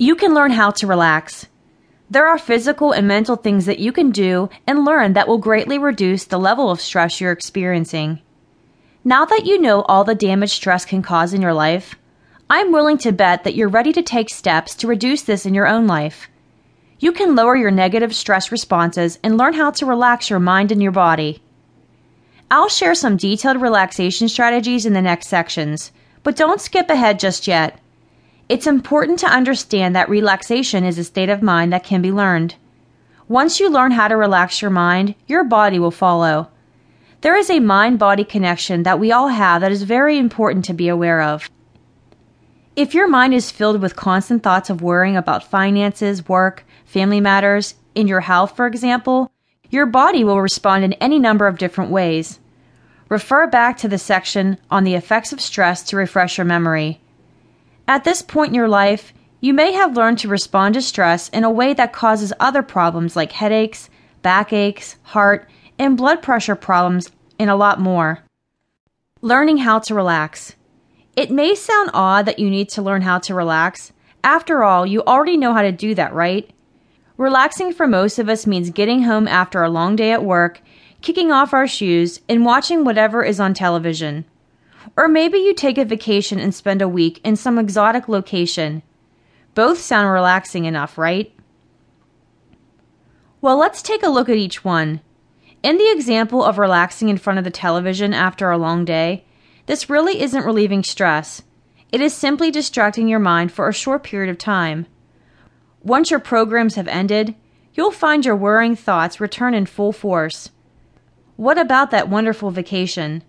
You can learn how to relax. There are physical and mental things that you can do and learn that will greatly reduce the level of stress you're experiencing. Now that you know all the damage stress can cause in your life, I'm willing to bet that you're ready to take steps to reduce this in your own life. You can lower your negative stress responses and learn how to relax your mind and your body. I'll share some detailed relaxation strategies in the next sections, but don't skip ahead just yet. It's important to understand that relaxation is a state of mind that can be learned. Once you learn how to relax your mind, your body will follow. There is a mind body connection that we all have that is very important to be aware of. If your mind is filled with constant thoughts of worrying about finances, work, family matters, in your health, for example, your body will respond in any number of different ways. Refer back to the section on the effects of stress to refresh your memory. At this point in your life, you may have learned to respond to stress in a way that causes other problems like headaches, backaches, heart, and blood pressure problems, and a lot more. Learning how to relax. It may sound odd that you need to learn how to relax. After all, you already know how to do that, right? Relaxing for most of us means getting home after a long day at work, kicking off our shoes, and watching whatever is on television. Or maybe you take a vacation and spend a week in some exotic location. Both sound relaxing enough, right? Well, let's take a look at each one. In the example of relaxing in front of the television after a long day, this really isn't relieving stress. It is simply distracting your mind for a short period of time. Once your programs have ended, you'll find your worrying thoughts return in full force. What about that wonderful vacation?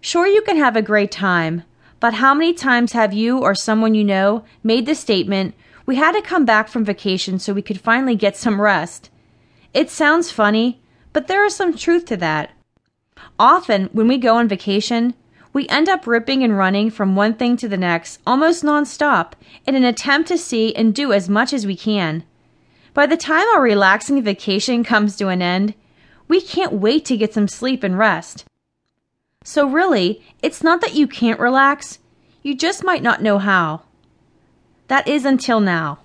Sure, you can have a great time, but how many times have you or someone you know made the statement, We had to come back from vacation so we could finally get some rest? It sounds funny, but there is some truth to that. Often, when we go on vacation, we end up ripping and running from one thing to the next almost nonstop in an attempt to see and do as much as we can. By the time our relaxing vacation comes to an end, we can't wait to get some sleep and rest. So, really, it's not that you can't relax, you just might not know how. That is until now.